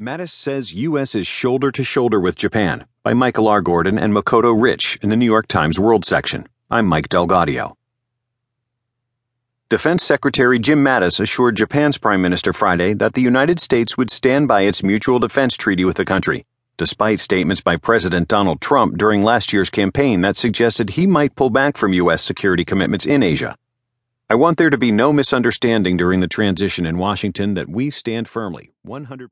Mattis says U.S. is shoulder to shoulder with Japan by Michael R. Gordon and Motoko Rich in the New York Times World section. I'm Mike DelGaudio. Defense Secretary Jim Mattis assured Japan's Prime Minister Friday that the United States would stand by its mutual defense treaty with the country, despite statements by President Donald Trump during last year's campaign that suggested he might pull back from U.S. security commitments in Asia. I want there to be no misunderstanding during the transition in Washington that we stand firmly, 100%.